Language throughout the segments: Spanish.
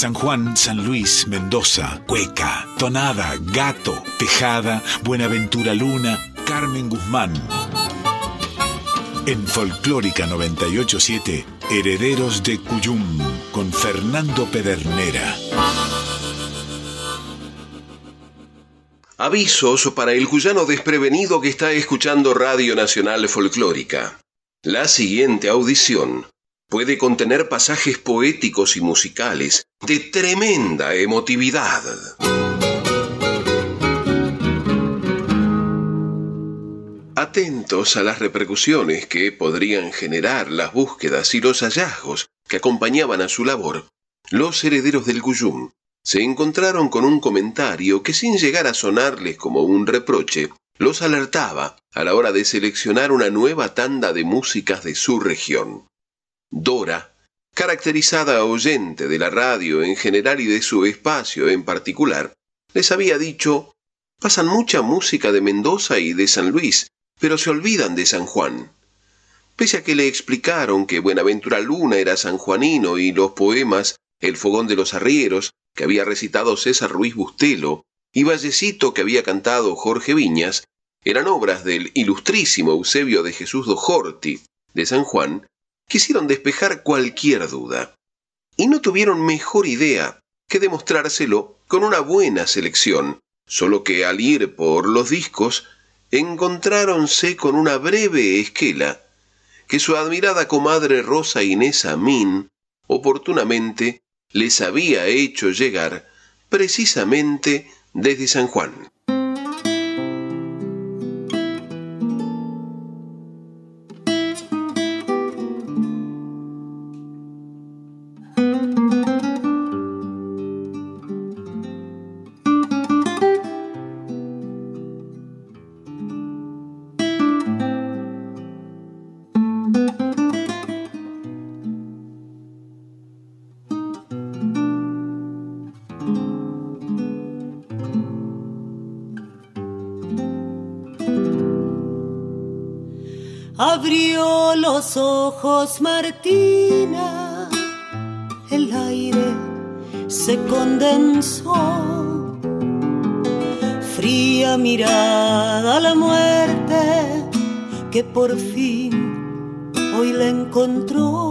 San Juan, San Luis, Mendoza, Cueca, Tonada, Gato, Tejada, Buenaventura Luna, Carmen Guzmán. En Folclórica 987, Herederos de Cuyum, con Fernando Pedernera. Avisos para el cuyano desprevenido que está escuchando Radio Nacional Folclórica. La siguiente audición puede contener pasajes poéticos y musicales de tremenda emotividad. Atentos a las repercusiones que podrían generar las búsquedas y los hallazgos que acompañaban a su labor, los herederos del Cuyum se encontraron con un comentario que sin llegar a sonarles como un reproche, los alertaba a la hora de seleccionar una nueva tanda de músicas de su región. Dora, caracterizada oyente de la radio en general y de su espacio en particular, les había dicho, pasan mucha música de Mendoza y de San Luis, pero se olvidan de San Juan. Pese a que le explicaron que Buenaventura Luna era sanjuanino y los poemas El fogón de los arrieros que había recitado César Ruiz Bustelo, y Vallecito que había cantado Jorge Viñas, eran obras del ilustrísimo Eusebio de Jesús Dojorti, de San Juan, quisieron despejar cualquier duda. Y no tuvieron mejor idea que demostrárselo con una buena selección, solo que al ir por los discos encontráronse con una breve esquela que su admirada comadre Rosa Inés Amin oportunamente les había hecho llegar precisamente desde San Juan. Martina, el aire se condensó. Fría mirada a la muerte que por fin hoy la encontró.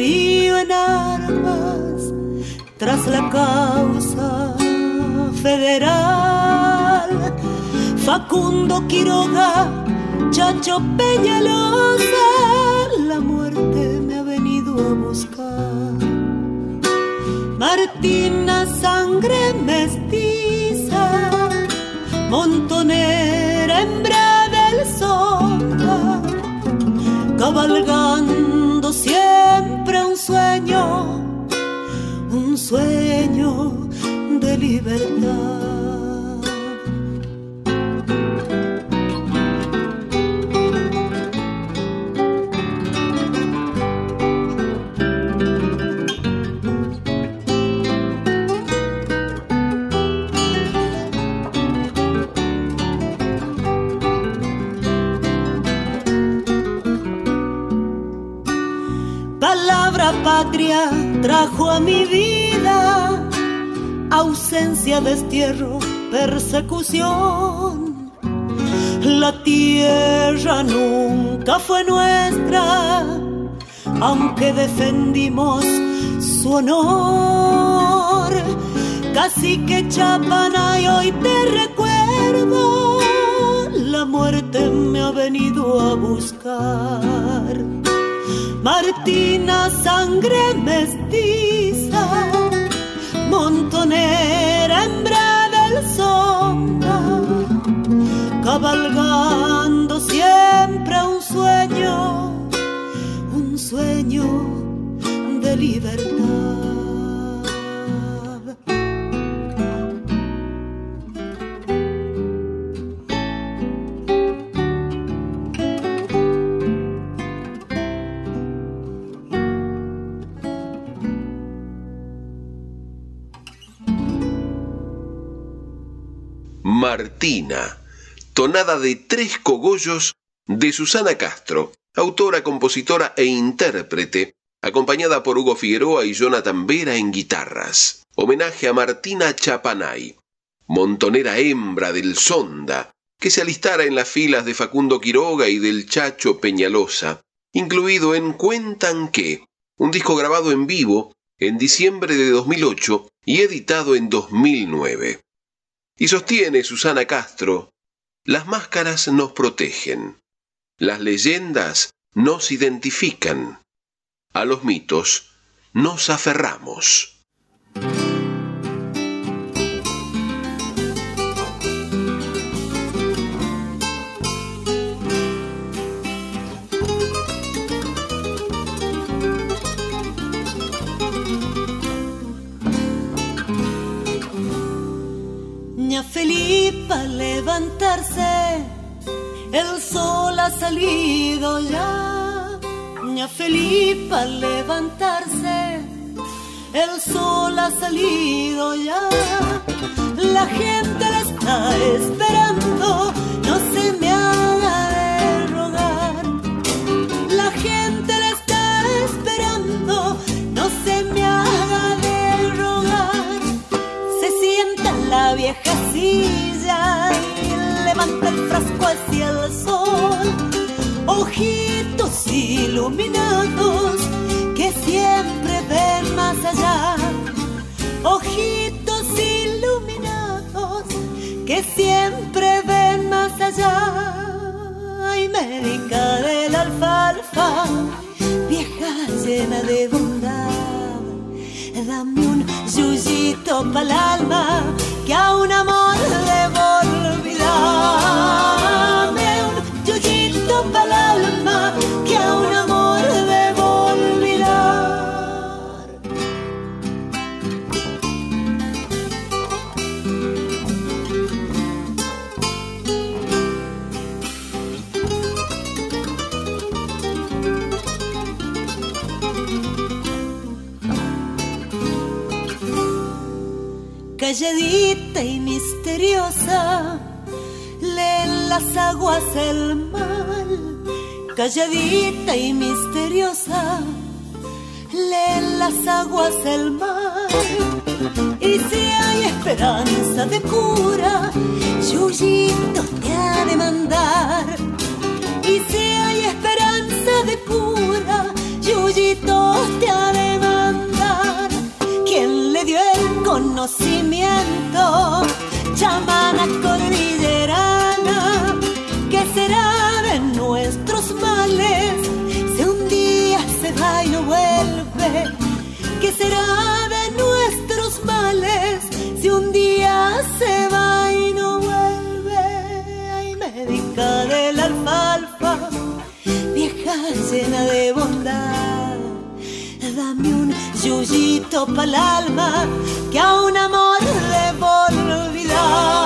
En armas tras la causa federal. Facundo Quiroga Chacho Peñalosa la muerte me ha venido a buscar. Martina sangre mestiza montonera hembra del sol cabalgando libertad. Ausencia, destierro, persecución. La tierra nunca fue nuestra, aunque defendimos su honor. Casi que Chapana y hoy te recuerdo, la muerte me ha venido a buscar. Martina, sangre mestiza, cabalgando siempre un sueño, un sueño de libertad. Martina, tonada de tres cogollos de Susana Castro, autora, compositora e intérprete, acompañada por Hugo Figueroa y Jonathan Vera en guitarras. Homenaje a Martina Chapanay, montonera hembra del Sonda, que se alistara en las filas de Facundo Quiroga y del Chacho Peñalosa, incluido en Cuentan que, un disco grabado en vivo en diciembre de 2008 y editado en 2009. Y sostiene Susana Castro, las máscaras nos protegen, las leyendas nos identifican, a los mitos nos aferramos. Felipa levantarse, el sol ha salido ya. Ña Felipa levantarse, el sol ha salido ya. La gente la está esperando, iluminados que siempre ven más allá. Ojitos iluminados que siempre ven más allá. Ay, médica de la alfalfa, vieja llena de bondad. Dame un yuyito para el alma que a un amor debo olvidar. Calladita y misteriosa, leen las aguas el mal. Calladita y misteriosa, leen las aguas el mar. Y si hay esperanza de cura, Yuyito te ha de mandar. Y si hay esperanza de cura, Yuyito te ha de Chamana cordillerana, ¿qué será de nuestros males si un día se va y no vuelve? ¿Qué será de nuestros males si un día se va y no vuelve? Ay, médica de la alfalfa, vieja llena de bondad, dame un yuyito para el alma que a un amor debo olvidar.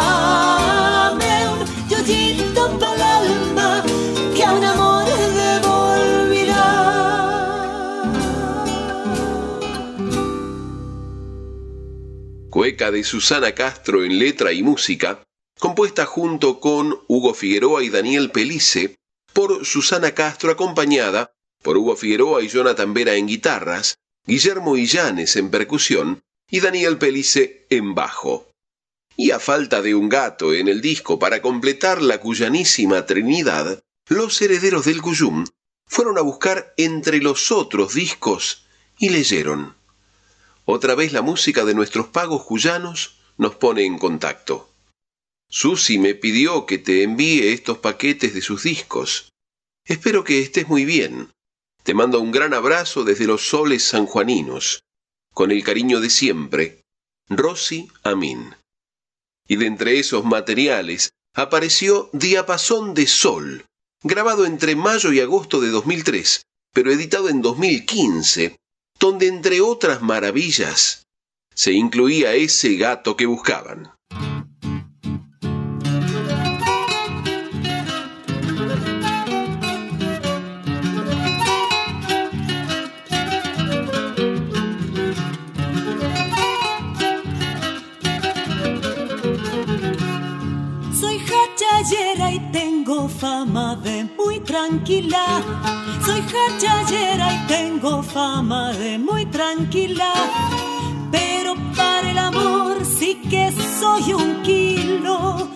Cueca de Susana Castro en letra y música, compuesta junto con Hugo Figueroa y Daniel Pelice, por Susana Castro acompañada por Hugo Figueroa y Jonathan Vera en guitarras, Guillermo Illanes en percusión y Daniel Pelice en bajo. Y a falta de un gato en el disco para completar la cuyanísima trinidad, los herederos del Cuyum fueron a buscar entre los otros discos y leyeron. Otra vez la música de nuestros pagos cuyanos nos pone en contacto. Susi me pidió que te envíe estos paquetes de sus discos. Espero que estés muy bien. Te mando un gran abrazo desde los soles sanjuaninos. Con el cariño de siempre, Rosy Amin. Y de entre esos materiales apareció Diapasón de Sol, grabado entre mayo y agosto de 2003, pero editado en 2015, donde entre otras maravillas se incluía ese gato que buscaban. Tranquila. Soy hachallera y tengo fama de muy tranquila. Pero para el amor sí que soy un kilo.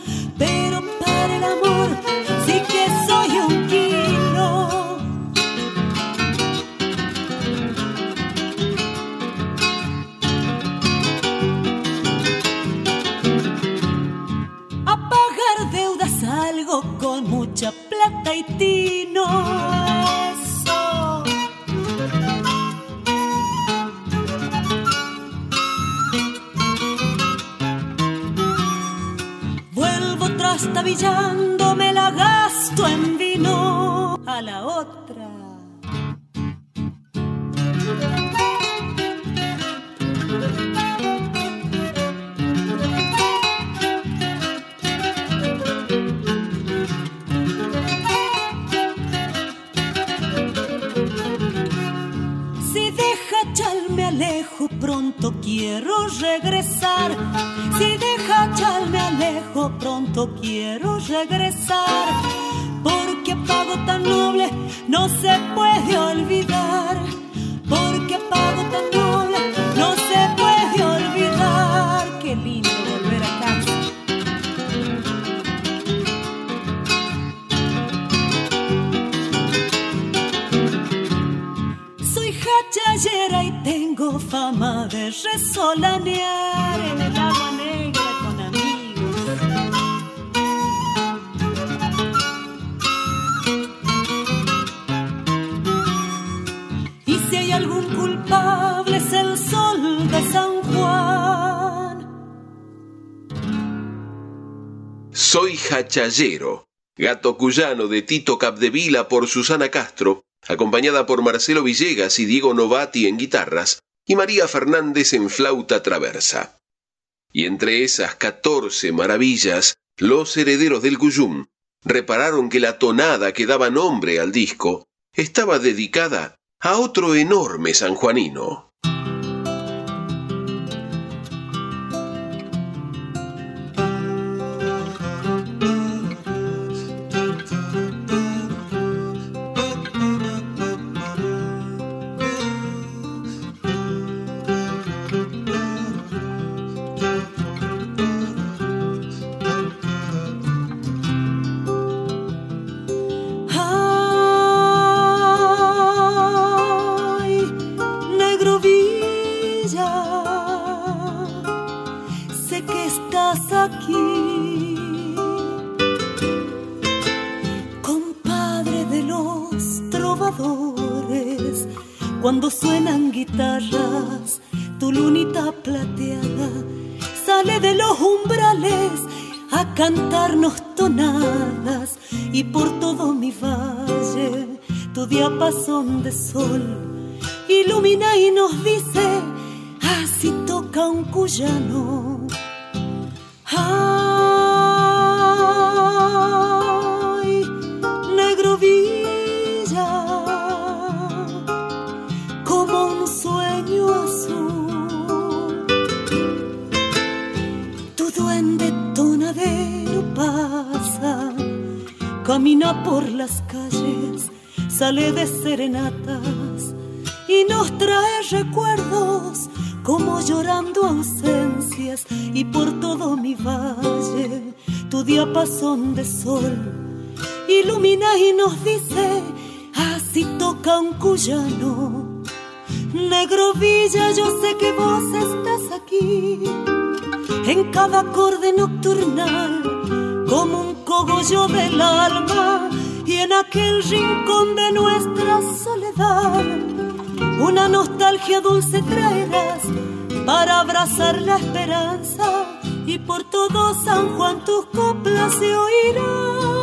Hachallero, gato cuyano de Tito Capdevila por Susana Castro, acompañada por Marcelo Villegas y Diego Novati en guitarras, y María Fernández en flauta traversa. Y entre esas catorce maravillas, los herederos del Cuyum repararon que la tonada que daba nombre al disco estaba dedicada a otro enorme sanjuanino. Por las calles, sale de serenatas y nos trae recuerdos como llorando ausencias. Y por todo mi valle tu diapasón de sol ilumina y nos dice así toca un cuyano. Negro villa yo sé que vos estás aquí en cada acorde nocturnal como un cogollo del alma y en aquel rincón de nuestra soledad una nostalgia dulce traerás para abrazar la esperanza y por todo San Juan tus coplas se oirán.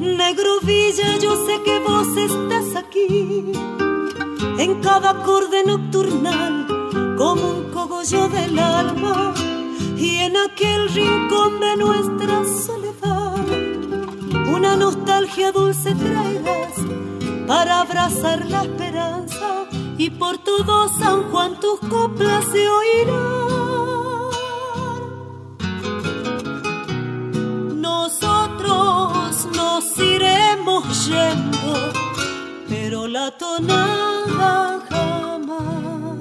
Negro Villa, yo sé que vos estás aquí, en cada acorde nocturnal, como un cogollo del alma, y en aquel rincón de nuestra soledad, una nostalgia dulce traerás para abrazar la esperanza, y por todo San Juan tus coplas se oirán. pero la tonada jamás.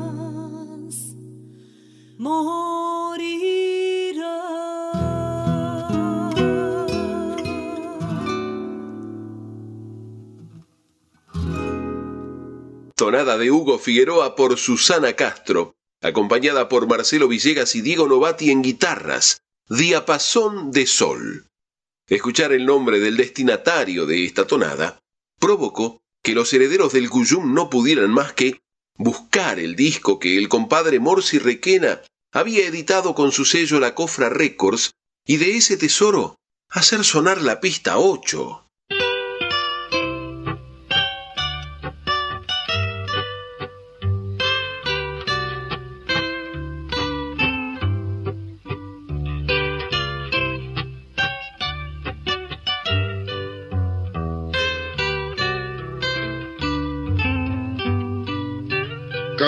Tonada de Hugo Figueroa por Susana Castro, acompañada por Marcelo Villegas y Diego Novati en guitarras, Diapasón de Sol. Escuchar el nombre del destinatario de esta tonada provocó que los herederos del Cuyum no pudieran más que buscar el disco que el compadre Morsi Requena había editado con su sello La Cofra Records y de ese tesoro hacer sonar la pista 8.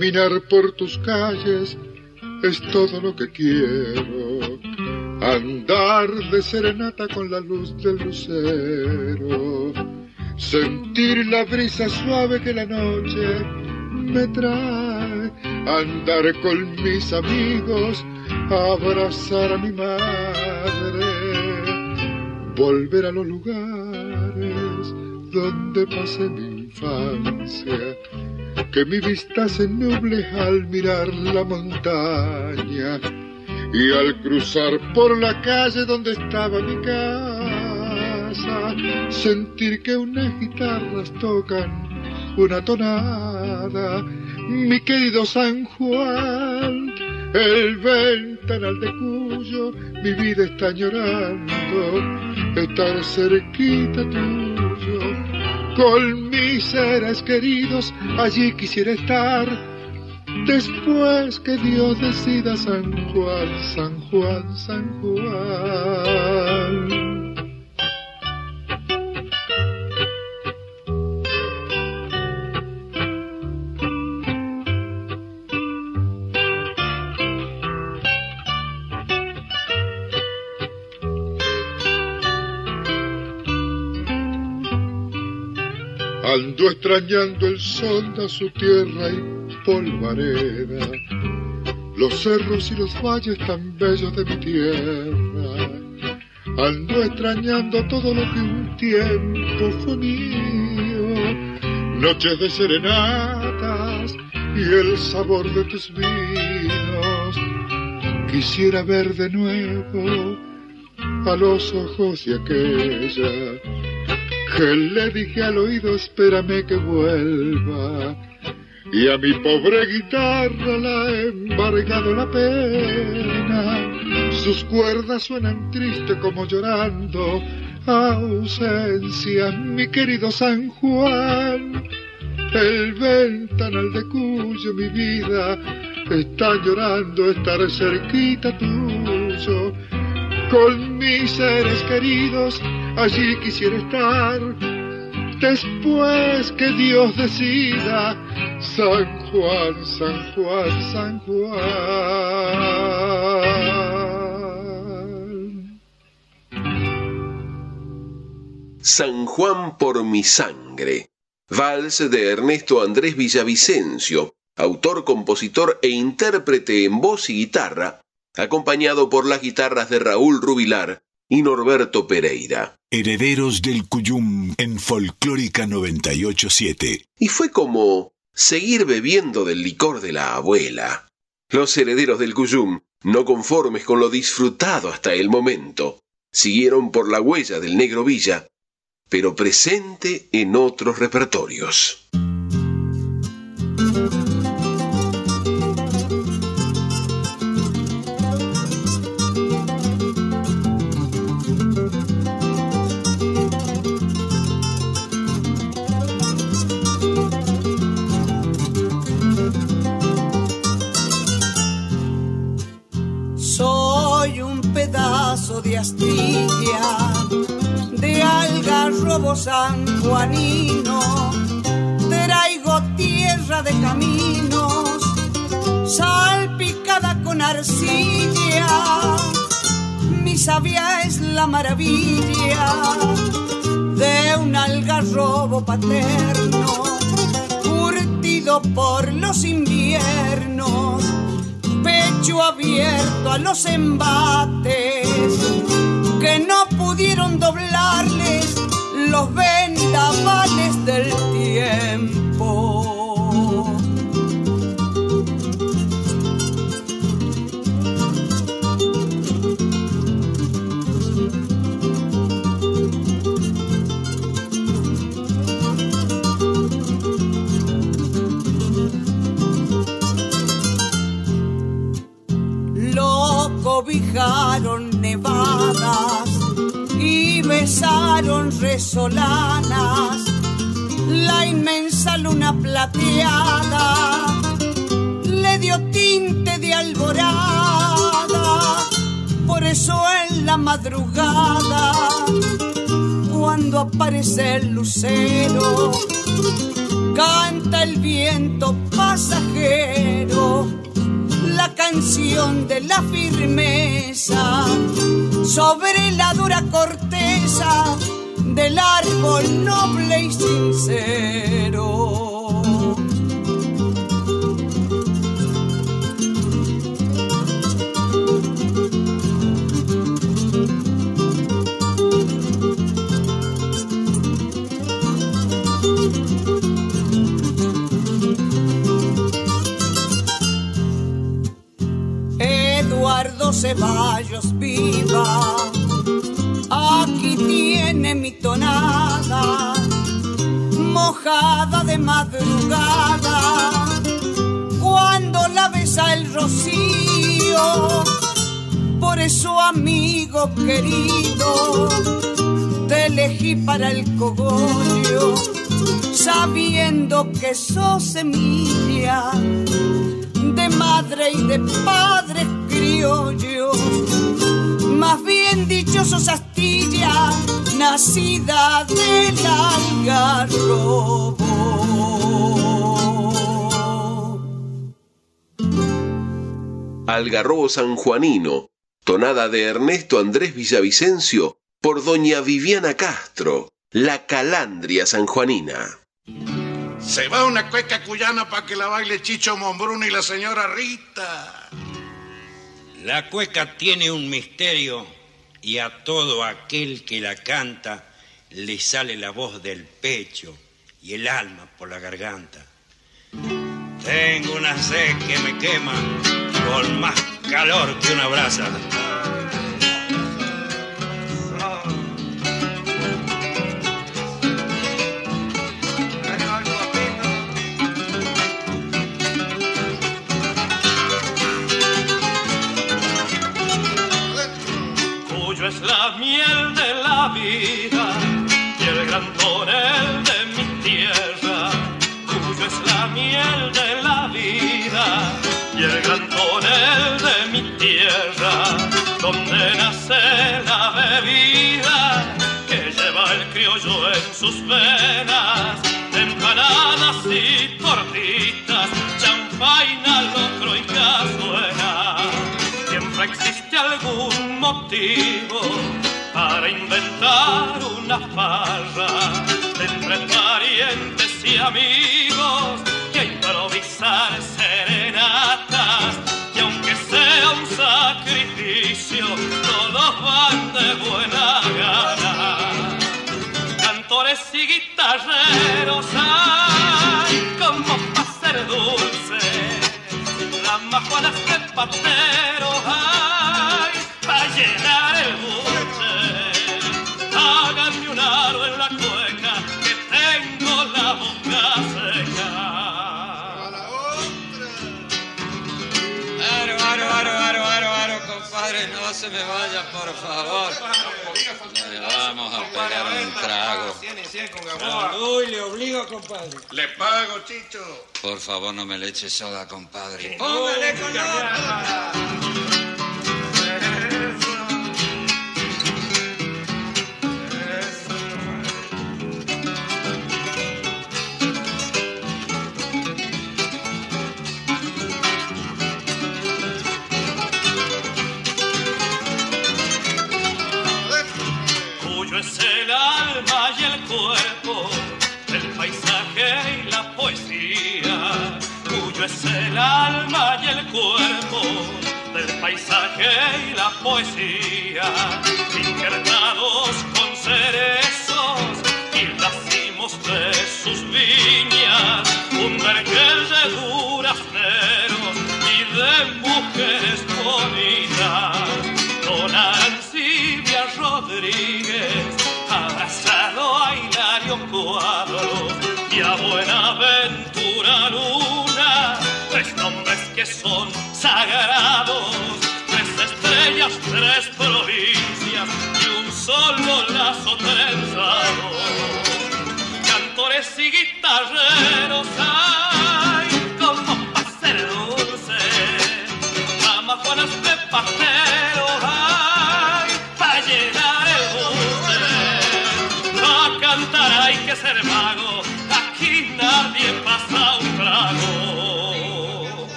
Caminar por tus calles es todo lo que quiero. Andar de serenata con la luz del lucero. Sentir la brisa suave que la noche me trae. Andar con mis amigos, abrazar a mi madre. Volver a los lugares donde pasé mi infancia que mi vista se nuble al mirar la montaña y al cruzar por la calle donde estaba mi casa, sentir que unas guitarras tocan una tonada, mi querido San Juan, el ventanal de cuyo mi vida está llorando, estar cerquita tuyo con mis seres queridos, allí quisiera estar. Después que Dios decida San Juan, San Juan, San Juan. Ando extrañando el sol de su tierra y polvareda, los cerros y los valles tan bellos de mi tierra. Ando extrañando todo lo que un tiempo fue mío, noches de serenatas y el sabor de tus vinos. Quisiera ver de nuevo a los ojos de aquella que le dije al oído, espérame que vuelva. Y a mi pobre guitarra la he embargado la pena. Sus cuerdas suenan triste como llorando. Ausencia, mi querido San Juan. El ventanal de cuyo mi vida está llorando estar cerquita tuyo. Con mis seres queridos allí quisiera estar. Después que Dios decida, San Juan, San Juan, San Juan. San Juan por mi sangre. Vals de Ernesto Andrés Villavicencio, autor, compositor e intérprete en voz y guitarra, acompañado por las guitarras de Raúl Rubilar y Norberto Pereira. Herederos del Cuyum en Folclórica 987. Y fue como seguir bebiendo del licor de la abuela. Los herederos del Cuyum, no conformes con lo disfrutado hasta el momento, siguieron por la huella del negro Villa, pero presente en otros repertorios. De astilla, de algarrobo sanjuanino, traigo tierra de caminos, salpicada con arcilla, mi sabia es la maravilla de un algarrobo paterno, curtido por los inviernos pecho abierto a los embates que no pudieron doblarles los vendavales del tiempo. Cobijaron nevadas y besaron resolanas. La inmensa luna plateada le dio tinte de alborada. Por eso en la madrugada cuando aparece el lucero canta el viento pasajero la canción de la firmeza sobre la dura corteza del árbol noble y sincero. Ceballos viva, aquí tiene mi tonada, mojada de madrugada, cuando la besa el rocío, por eso amigo querido, te elegí para el cogollo, sabiendo que sos semilla de madre y de padre criollo, más bien dichosos Astilla, nacida del algarrobo. Algarrobo sanjuanino, tonada de Ernesto Andrés Villavicencio por doña Viviana Castro, la calandria sanjuanina. Se va una cueca cuyana para que la baile Chicho Mombrun y la señora Rita. La cueca tiene un misterio y a todo aquel que la canta le sale la voz del pecho y el alma por la garganta. Tengo una sed que me quema con más calor que una brasa. Es la miel de la vida y el gran tonel de mi tierra. Tuyo es la miel de la vida y el gran tonel de mi tierra, donde nace la bebida que lleva el criollo en sus venas, empanadas y tortitas, champaina, locro y cazuela siempre existe algún motivo inventar una farra entre parientes y amigos y improvisar serenatas. Y aunque sea un sacrificio, todos van de buena gana. Cantores y guitarreros, ay, como para ser dulce las majuanas de patero, ay, se me vaya, por favor. Le vamos a pegar un trago. Uy, le obligo, compadre. Le pago, Chicho. Por favor, no me le eche soda, compadre. Póngale con cuerpo, el paisaje y la poesía. Tuyo es el alma y el cuerpo, del paisaje y la poesía. Injertados con cerezos sagrados, tres estrellas, tres provincias y un solo lazo trenzado. Cantores y guitarreros, ay, como para ser dulce, amajuanas de pastero,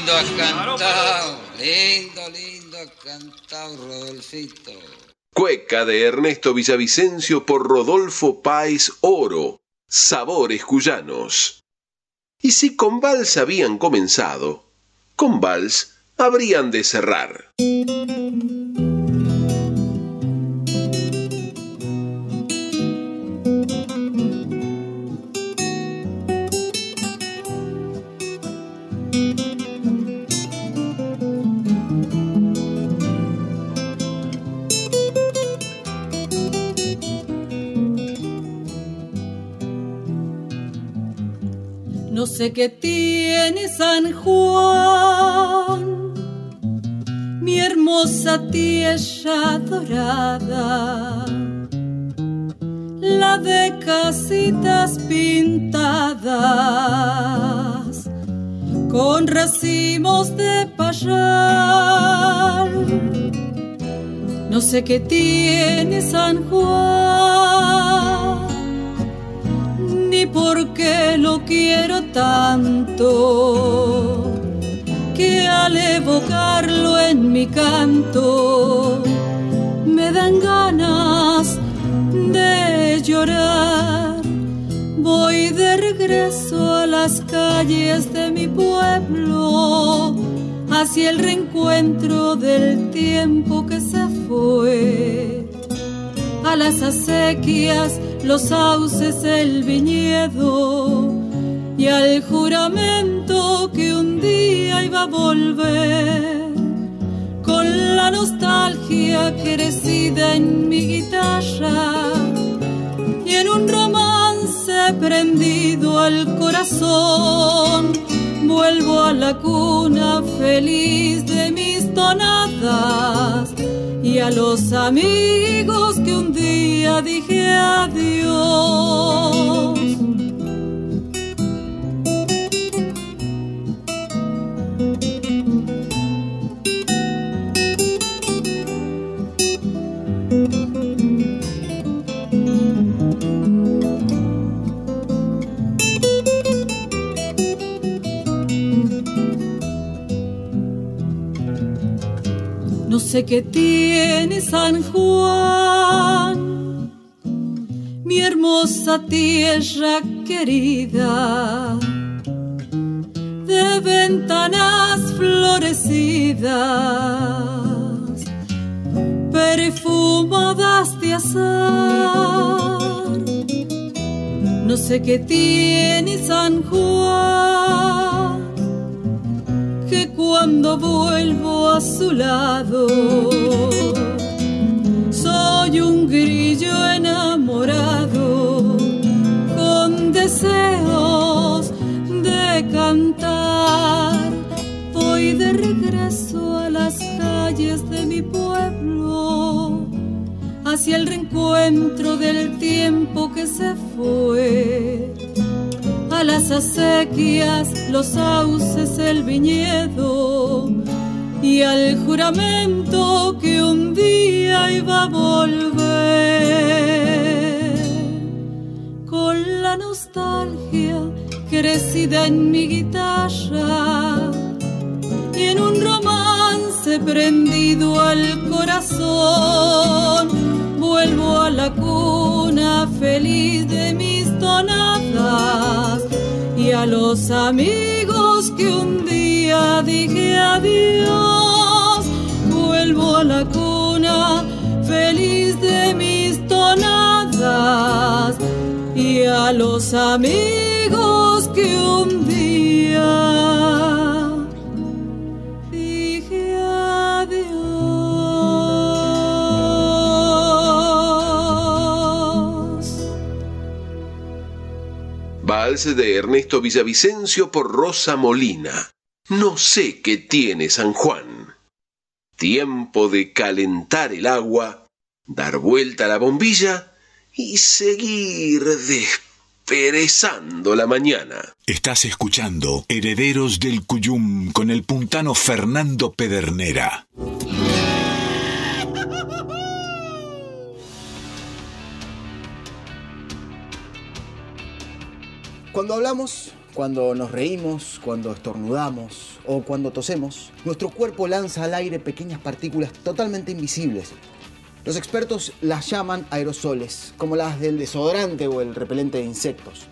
Lindo cantado, lindo, lindo has cantado, Rodolfito. Cueca de Ernesto Villavicencio por Rodolfo Páez Oro. Sabores cuyanos. Y si con vals habían comenzado, con vals habrían de cerrar. Sé qué tiene San Juan, mi hermosa tierra dorada, la de casitas pintadas con racimos de payar. No sé qué tiene San Juan por qué lo quiero tanto, que al evocarlo en mi canto me dan ganas de llorar. Voy de regreso a las calles de mi pueblo, hacia el reencuentro del tiempo que se fue a las acequias los sauces, el viñedo y al juramento que un día iba a volver. Con la nostalgia crecida en mi guitarra y en un romance prendido al corazón vuelvo a la cuna feliz de mis tonadas a los amigos que un día dije adiós. Sé que tiene San Juan, mi hermosa tierra querida, de ventanas florecidas, perfumadas de azar. No sé qué tiene San Juan cuando vuelvo a su lado. Soy un grillo enamorado con deseos de cantar. Voy de regreso a las calles de mi pueblo, hacia el reencuentro del tiempo que se fue las acequias, los sauces, el viñedo y al juramento que un día iba a volver. Con la nostalgia crecida en mi guitarra y en un romance prendido al corazón, vuelvo a la cuna feliz de mis tonadas a los amigos que un día dije adiós. Vuelvo a la cuna feliz de mis tonadas y a los amigos que un día de Ernesto Villavicencio por Rosa Molina. No sé qué tiene San Juan. Tiempo de calentar el agua, dar vuelta a la bombilla y seguir desperezando la mañana. Estás escuchando Herederos del Cuyum con el puntano Fernando Pedernera. Cuando hablamos, cuando nos reímos, cuando estornudamos o cuando tosemos, nuestro cuerpo lanza al aire pequeñas partículas totalmente invisibles. Los expertos las llaman aerosoles, como las del desodorante o el repelente de insectos.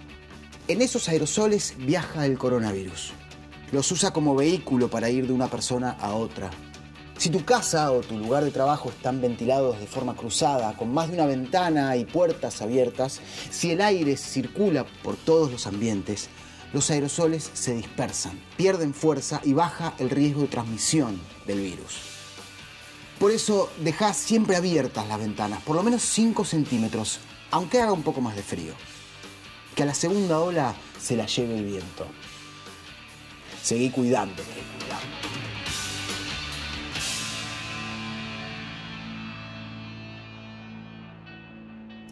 En esos aerosoles viaja el coronavirus. Los usa como vehículo para ir de una persona a otra. Si tu casa o tu lugar de trabajo están ventilados de forma cruzada, con más de una ventana y puertas abiertas, si el aire circula por todos los ambientes, los aerosoles se dispersan, pierden fuerza y baja el riesgo de transmisión del virus. Por eso deja siempre abiertas las ventanas, por lo menos 5 centímetros, aunque haga un poco más de frío. Que a la segunda ola se la lleve el viento. Seguí cuidándote.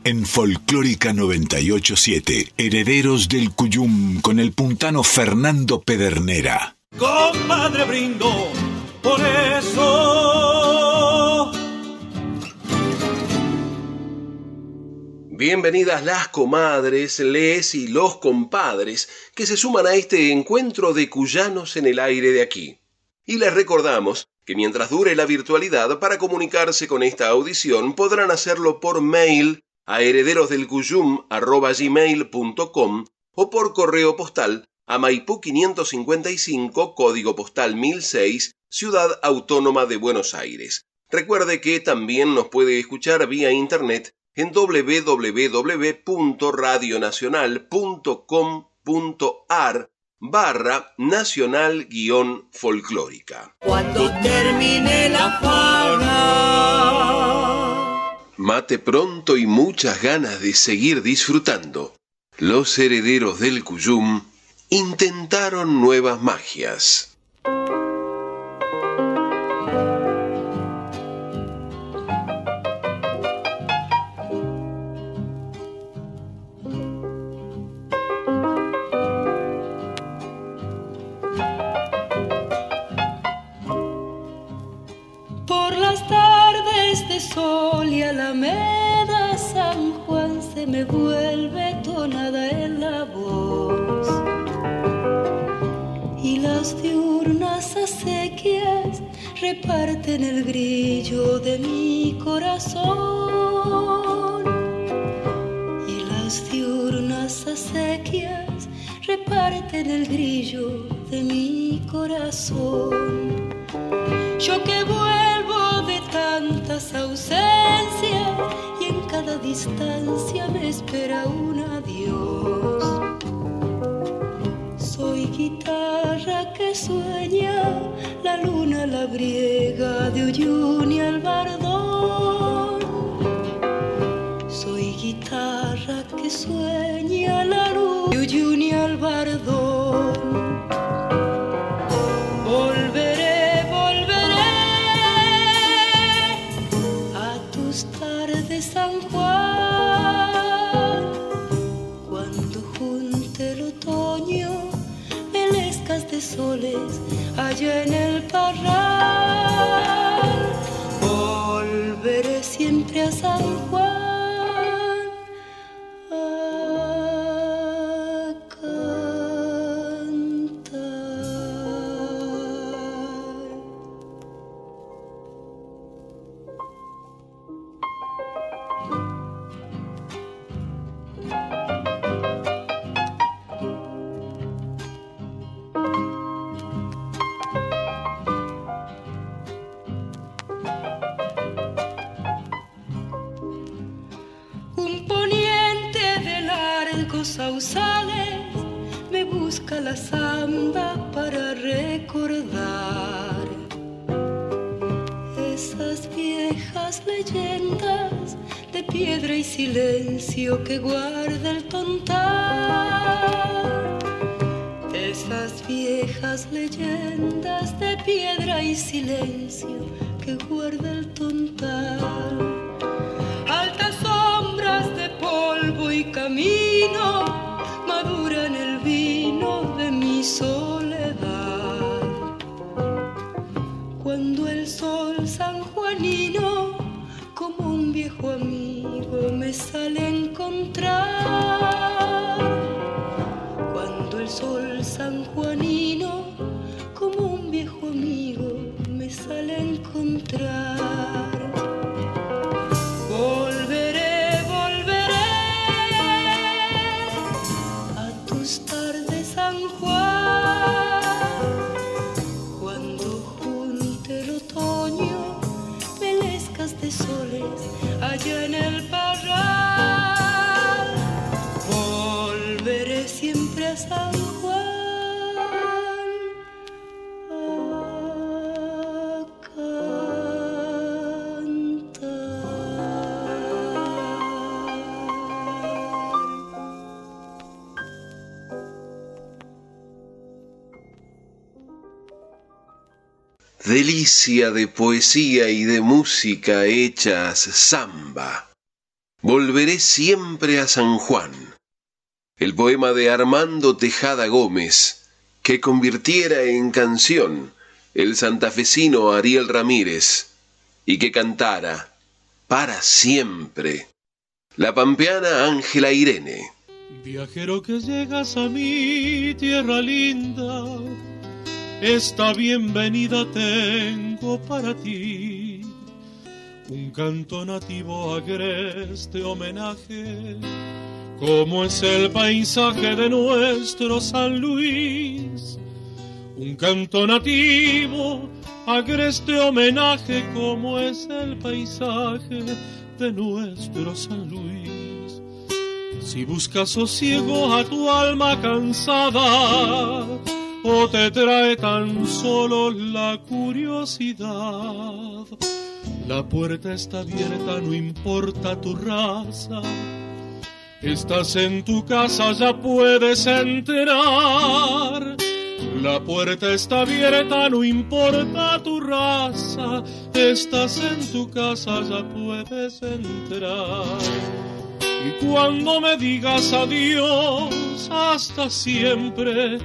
En Folclórica 987, Herederos del Cuyum con el puntano Fernando Pedernera. Compadre brindo por eso. Bienvenidas las comadres, les y los compadres que se suman a este encuentro de cuyanos en el aire de aquí. Y les recordamos que mientras dure la virtualidad para comunicarse con esta audición podrán hacerlo por mail a herederosdelcuyum.com o por correo postal a Maipú 555, código postal 1006, Ciudad Autónoma de Buenos Aires. Recuerde que también nos puede escuchar vía internet en www.radionacional.com.ar barra nacional guion folclórica. Cuando termine la. Mate pronto y muchas ganas de seguir disfrutando. Los herederos del Cuyum intentaron nuevas magias. Alameda, San Juan se me vuelve tonada en la voz. Y las diurnas acequias reparten el grillo de mi corazón. Y las diurnas acequias reparten el grillo de mi corazón. Yo que de tantas ausencias y en cada distancia me espera un adiós. Soy guitarra que sueña la luna la briega de Uyuni y Albardón. Soy guitarra que sueña la luna de Uyuni y Albardón. Delicia de poesía y de música hechas samba. Volveré siempre a San Juan. El poema de Armando Tejada Gómez, que convirtiera en canción el santafesino Ariel Ramírez y que cantara para siempre la pampeana Ángela Irene. Viajero que llegas a mi tierra linda, esta bienvenida tengo para ti. Un canto nativo agreste homenaje, como es el paisaje de nuestro San Luis. Un canto nativo agreste homenaje, como es el paisaje de nuestro San Luis. Si buscas sosiego a tu alma cansada, o te trae tan solo la curiosidad, la puerta está abierta, no importa tu raza. Estás en tu casa, ya puedes entrar. La puerta está abierta, no importa tu raza. Estás en tu casa, ya puedes entrar. Y cuando me digas adiós, hasta siempre,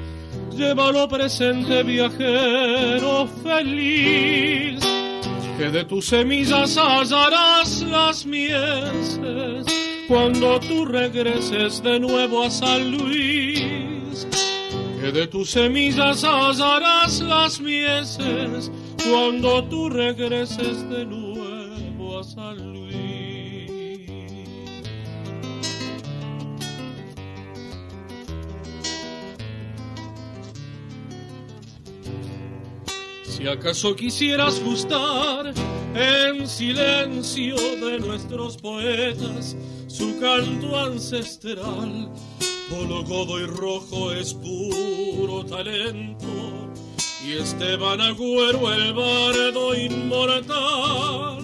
llévalo presente, viajero feliz. Que de tus semillas hallarás las mieses cuando tú regreses de nuevo a San Luis. Que de tus semillas hallarás las mieses cuando tú regreses de nuevo a San Luis. Si acaso quisieras gustar en silencio de nuestros poetas su canto ancestral, Polo Godoy Rojo es puro talento y Esteban Agüero el bardo inmortal.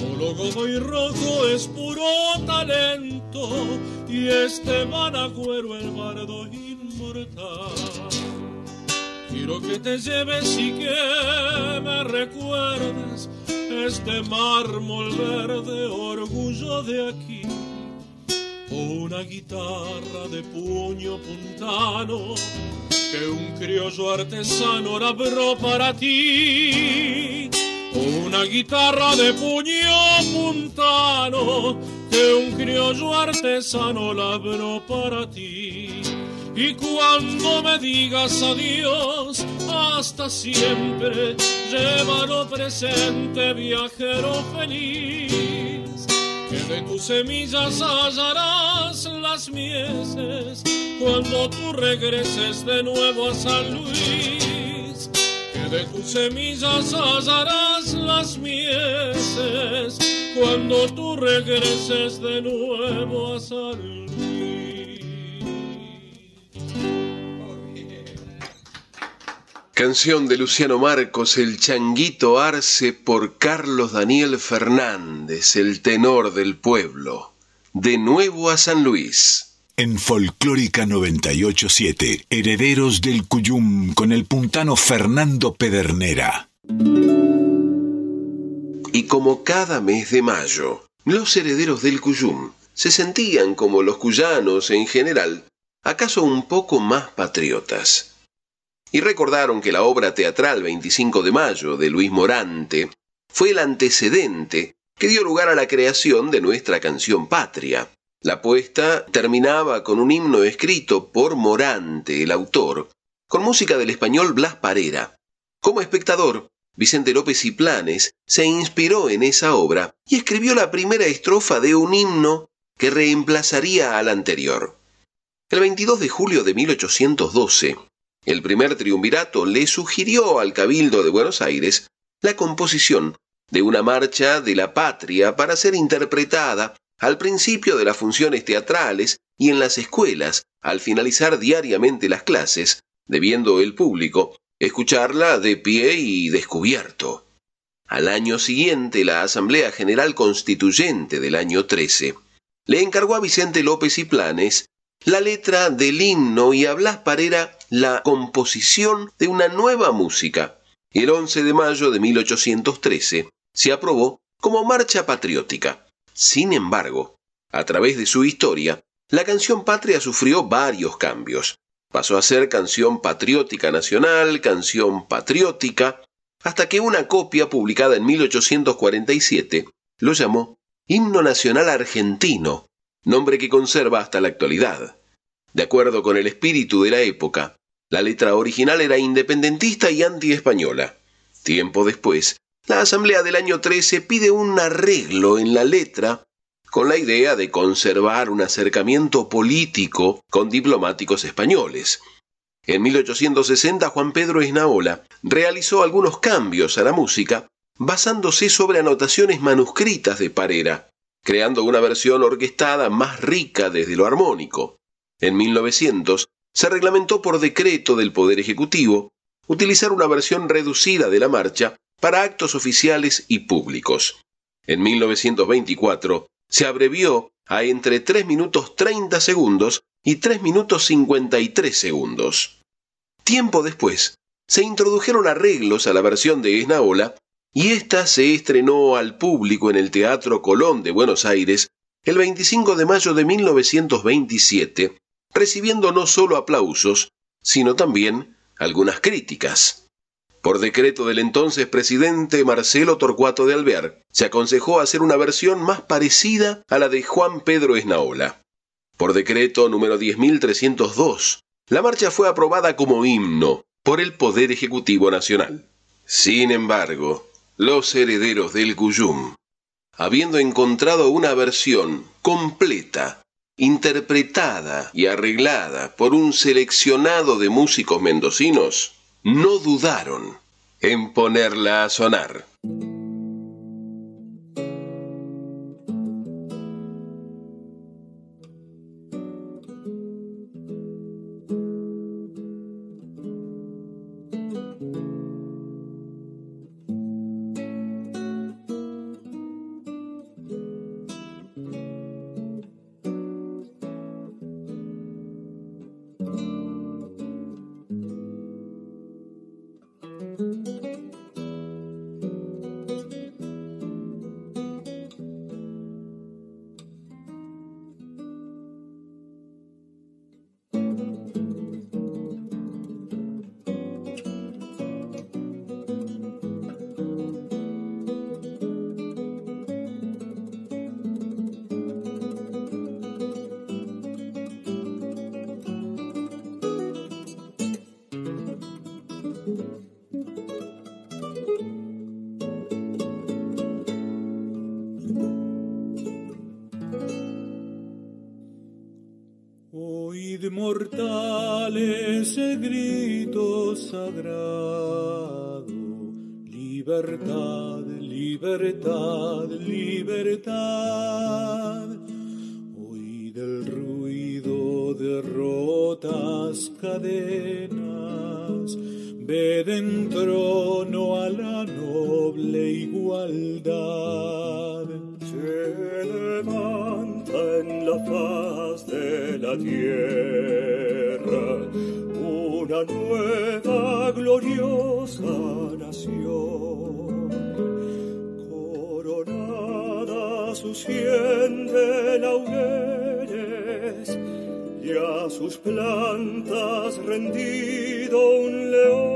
Polo Godoy Rojo es puro talento y Esteban Agüero el bardo inmortal. Quiero que te lleves y que me recuerdes este mármol verde, orgullo de aquí. Una guitarra de puño puntano que un criollo artesano labró para ti. Una guitarra de puño puntano que un criollo artesano labró para ti y cuando me digas adiós, hasta siempre, llévalo presente, viajero feliz. Que de tus semillas hallarás las mieses cuando tú regreses de nuevo a San Luis. Que de tus semillas hallarás las mieses cuando tú regreses de nuevo a San Luis. Canción de Luciano Marcos, El Changuito Arce por Carlos Daniel Fernández, el tenor del pueblo. De nuevo a San Luis. En Folclórica 987, Herederos del Cuyum con el puntano Fernando Pedernera. Y como cada mes de mayo, los herederos del Cuyum se sentían como los cuyanos en general, acaso un poco más patriotas y recordaron que la obra teatral 25 de mayo de Luis Morante fue el antecedente que dio lugar a la creación de nuestra canción patria. La puesta terminaba con un himno escrito por Morante, el autor, con música del español Blas Parera. Como espectador, Vicente López y Planes se inspiró en esa obra y escribió la primera estrofa de un himno que reemplazaría al anterior. El 22 de julio de 1812, el primer triunvirato le sugirió al Cabildo de Buenos Aires la composición de una marcha de la patria para ser interpretada al principio de las funciones teatrales y en las escuelas al finalizar diariamente las clases, debiendo el público escucharla de pie y descubierto. Al año siguiente, la Asamblea General Constituyente del año 13 le encargó a Vicente López y Planes la letra del himno y a Blas Parera la composición de una nueva música. El 11 de mayo de 1813 se aprobó como marcha patriótica. Sin embargo, a través de su historia, la canción patria sufrió varios cambios. Pasó a ser canción patriótica nacional, canción patriótica, hasta que una copia publicada en 1847 lo llamó Himno Nacional Argentino, nombre que conserva hasta la actualidad. De acuerdo con el espíritu de la época, la letra original era independentista y anti-española. Tiempo después, la Asamblea del año 13 pide un arreglo en la letra con la idea de conservar un acercamiento político con diplomáticos españoles. En 1860 Juan Pedro Esnaola realizó algunos cambios a la música basándose sobre anotaciones manuscritas de Parera, creando una versión orquestada más rica desde lo armónico. En 1900 se reglamentó por decreto del Poder Ejecutivo utilizar una versión reducida de la marcha para actos oficiales y públicos. En 1924 se abrevió a entre 3 minutos 30 segundos y 3 minutos 53 segundos. Tiempo después, se introdujeron arreglos a la versión de Esnaola y ésta se estrenó al público en el Teatro Colón de Buenos Aires el 25 de mayo de 1927, recibiendo no solo aplausos, sino también algunas críticas. Por decreto del entonces presidente Marcelo Torcuato de Alvear, se aconsejó hacer una versión más parecida a la de Juan Pedro Esnaola. Por decreto número 10302, la marcha fue aprobada como himno por el Poder Ejecutivo Nacional. Sin embargo, los herederos del Cuyum, habiendo encontrado una versión completa, interpretada y arreglada por un seleccionado de músicos mendocinos, no dudaron en ponerla a sonar. a la noble igualdad. Se levanta en la faz de la tierra una nueva gloriosa nación, coronada a su sien de laureles y a sus plantas rendido un león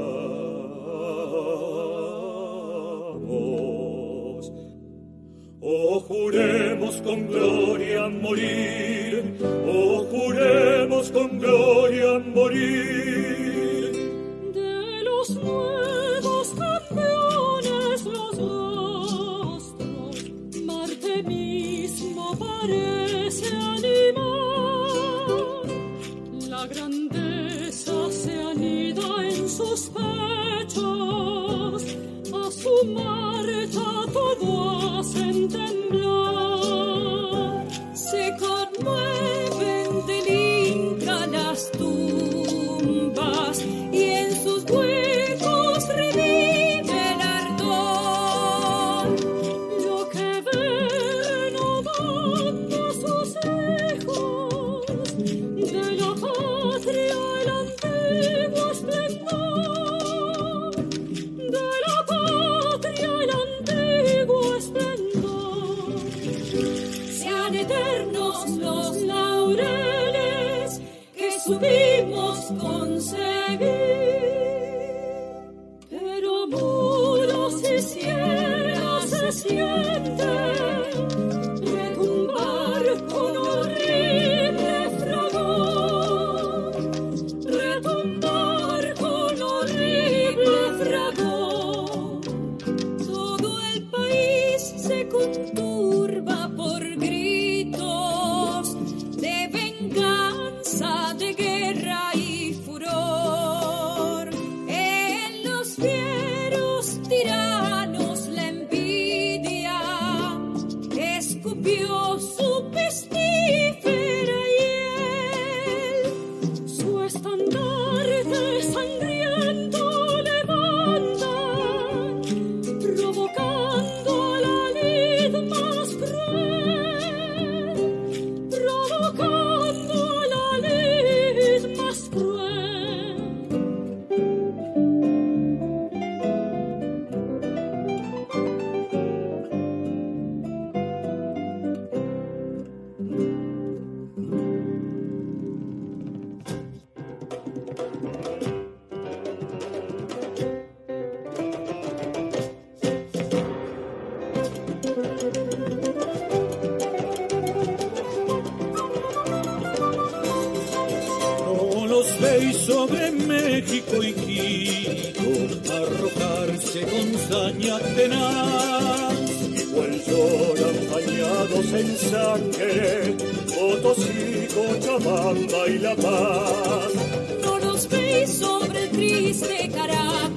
retumbar con horrible México y Quito, arrojarse con saña tenaz. Igual lloran bañados en sangre, Potosí, Cochabamba y La Paz. No los veis el triste Caracas,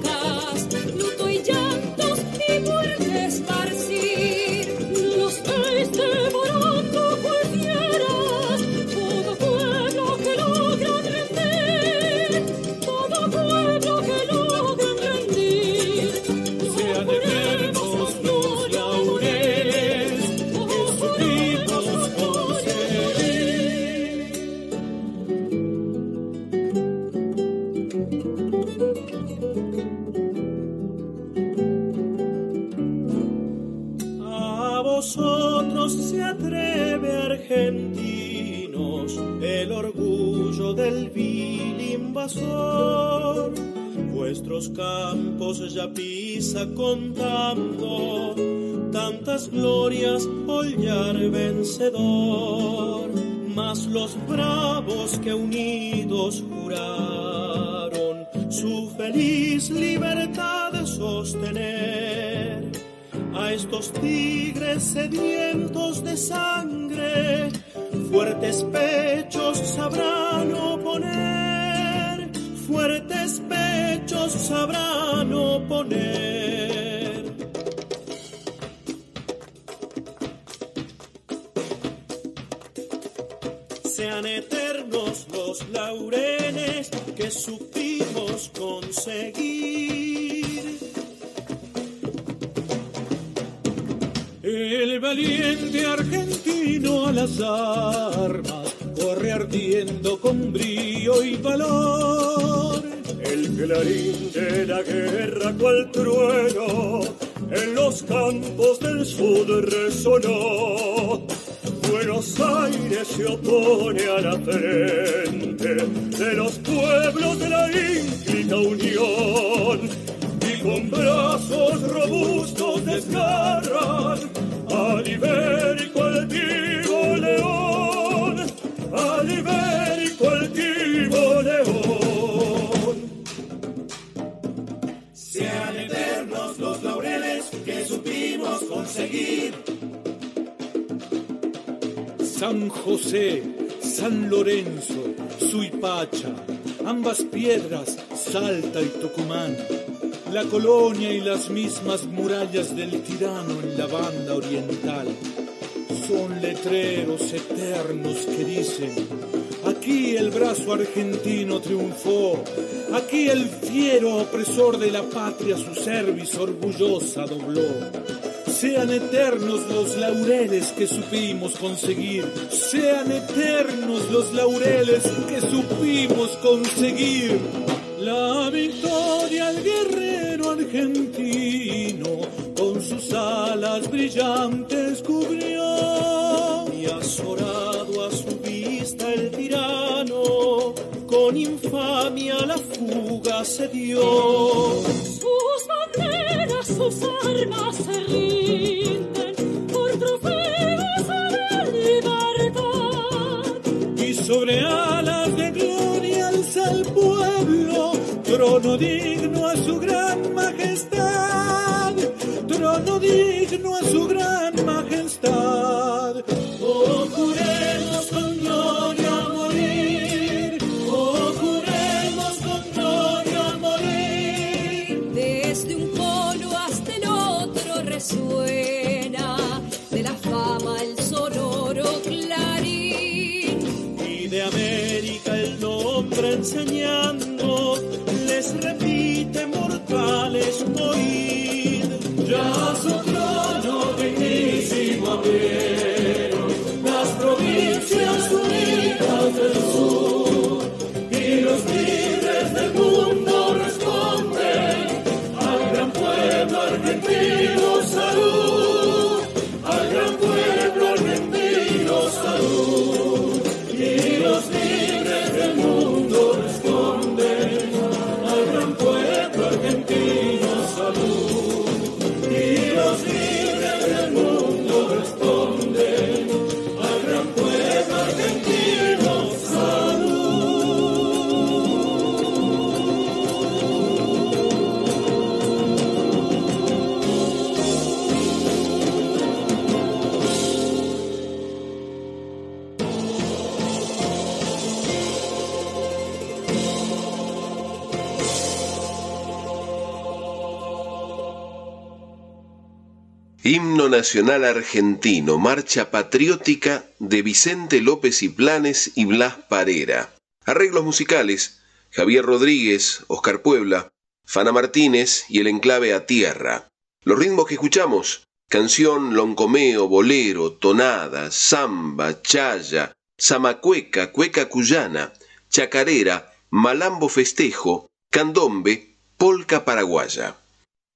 força com El valiente argentino a las armas corre ardiendo con brío y valor. El clarín de la guerra cual trueno en los campos del sur resonó. Buenos Aires se opone a la frente de los pueblos de la ínclita unión y con brazos robustos desgarran al ibérico altivo león, al ibérico altivo león. Sean eternos los laureles que supimos conseguir. San José, San Lorenzo, Suipacha, ambas piedras, Salta y Tucumán, la colonia y las mismas murallas del tirano en la banda oriental. Son letreros eternos que dicen, aquí el brazo argentino triunfó, aquí el fiero opresor de la patria su cerviz orgullosa dobló. Sean eternos los laureles que supimos conseguir. Sean eternos los laureles que supimos conseguir. La victoria al guerrero argentino con sus alas brillantes cubrió. Y azorado a su vista el tirano, con infamia la fuga se dio. Sus banderas, sus armas se rinden por trofeos a la libertad. y sobre alas de gloria alza el pueblo, trono digno su gran Himno Nacional Argentino, Marcha Patriótica de Vicente López y Planes y Blas Parera. Arreglos musicales, Javier Rodríguez, Oscar Puebla, Fana Martínez y el enclave a tierra. Los ritmos que escuchamos, canción, loncomeo, bolero, tonada, samba, chaya, zamacueca, cueca cuyana, chacarera, malambo festejo, candombe, polca paraguaya.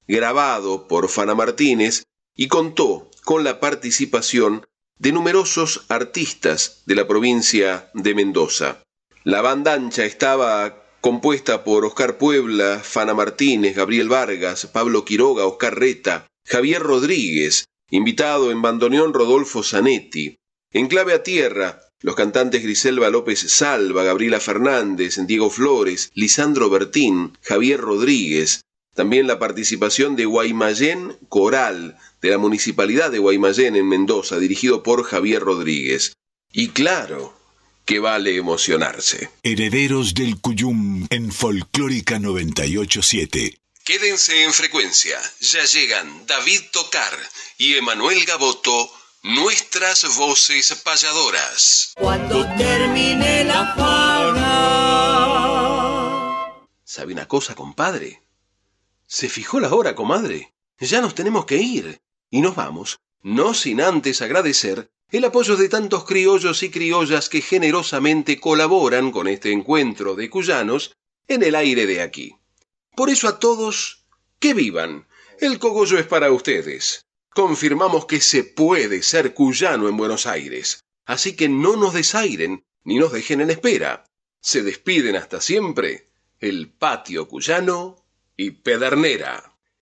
Grabado por Fana Martínez y contó con la participación de numerosos artistas de la provincia de Mendoza. La banda ancha estaba compuesta por Oscar Puebla, Fana Martínez, Gabriel Vargas, Pablo Quiroga, Oscar Reta, Javier Rodríguez, invitado en bandoneón Rodolfo Zanetti. En clave a tierra, los cantantes Griselva López Salva, Gabriela Fernández, Diego Flores, Lisandro Bertín, Javier Rodríguez, también la participación de Guaymallén Coral, de la Municipalidad de Guaymallén en Mendoza, dirigido por Javier Rodríguez. Y claro, que vale emocionarse. Herederos del Cuyum en Folclórica 987. Quédense en frecuencia, ya llegan David Tocar y Emanuel Gaboto, nuestras voces payadoras. Cuando termine la fauna. ¿Sabe una cosa, compadre? ¿Se fijó la hora, comadre? Ya nos tenemos que ir. Y nos vamos, no sin antes agradecer el apoyo de tantos criollos y criollas que generosamente colaboran con este encuentro de cuyanos en el aire de aquí. Por eso a todos, que vivan. El cogollo es para ustedes. Confirmamos que se puede ser cuyano en Buenos Aires. Así que no nos desairen ni nos dejen en espera. Se despiden hasta siempre el patio cuyano y Pedernera.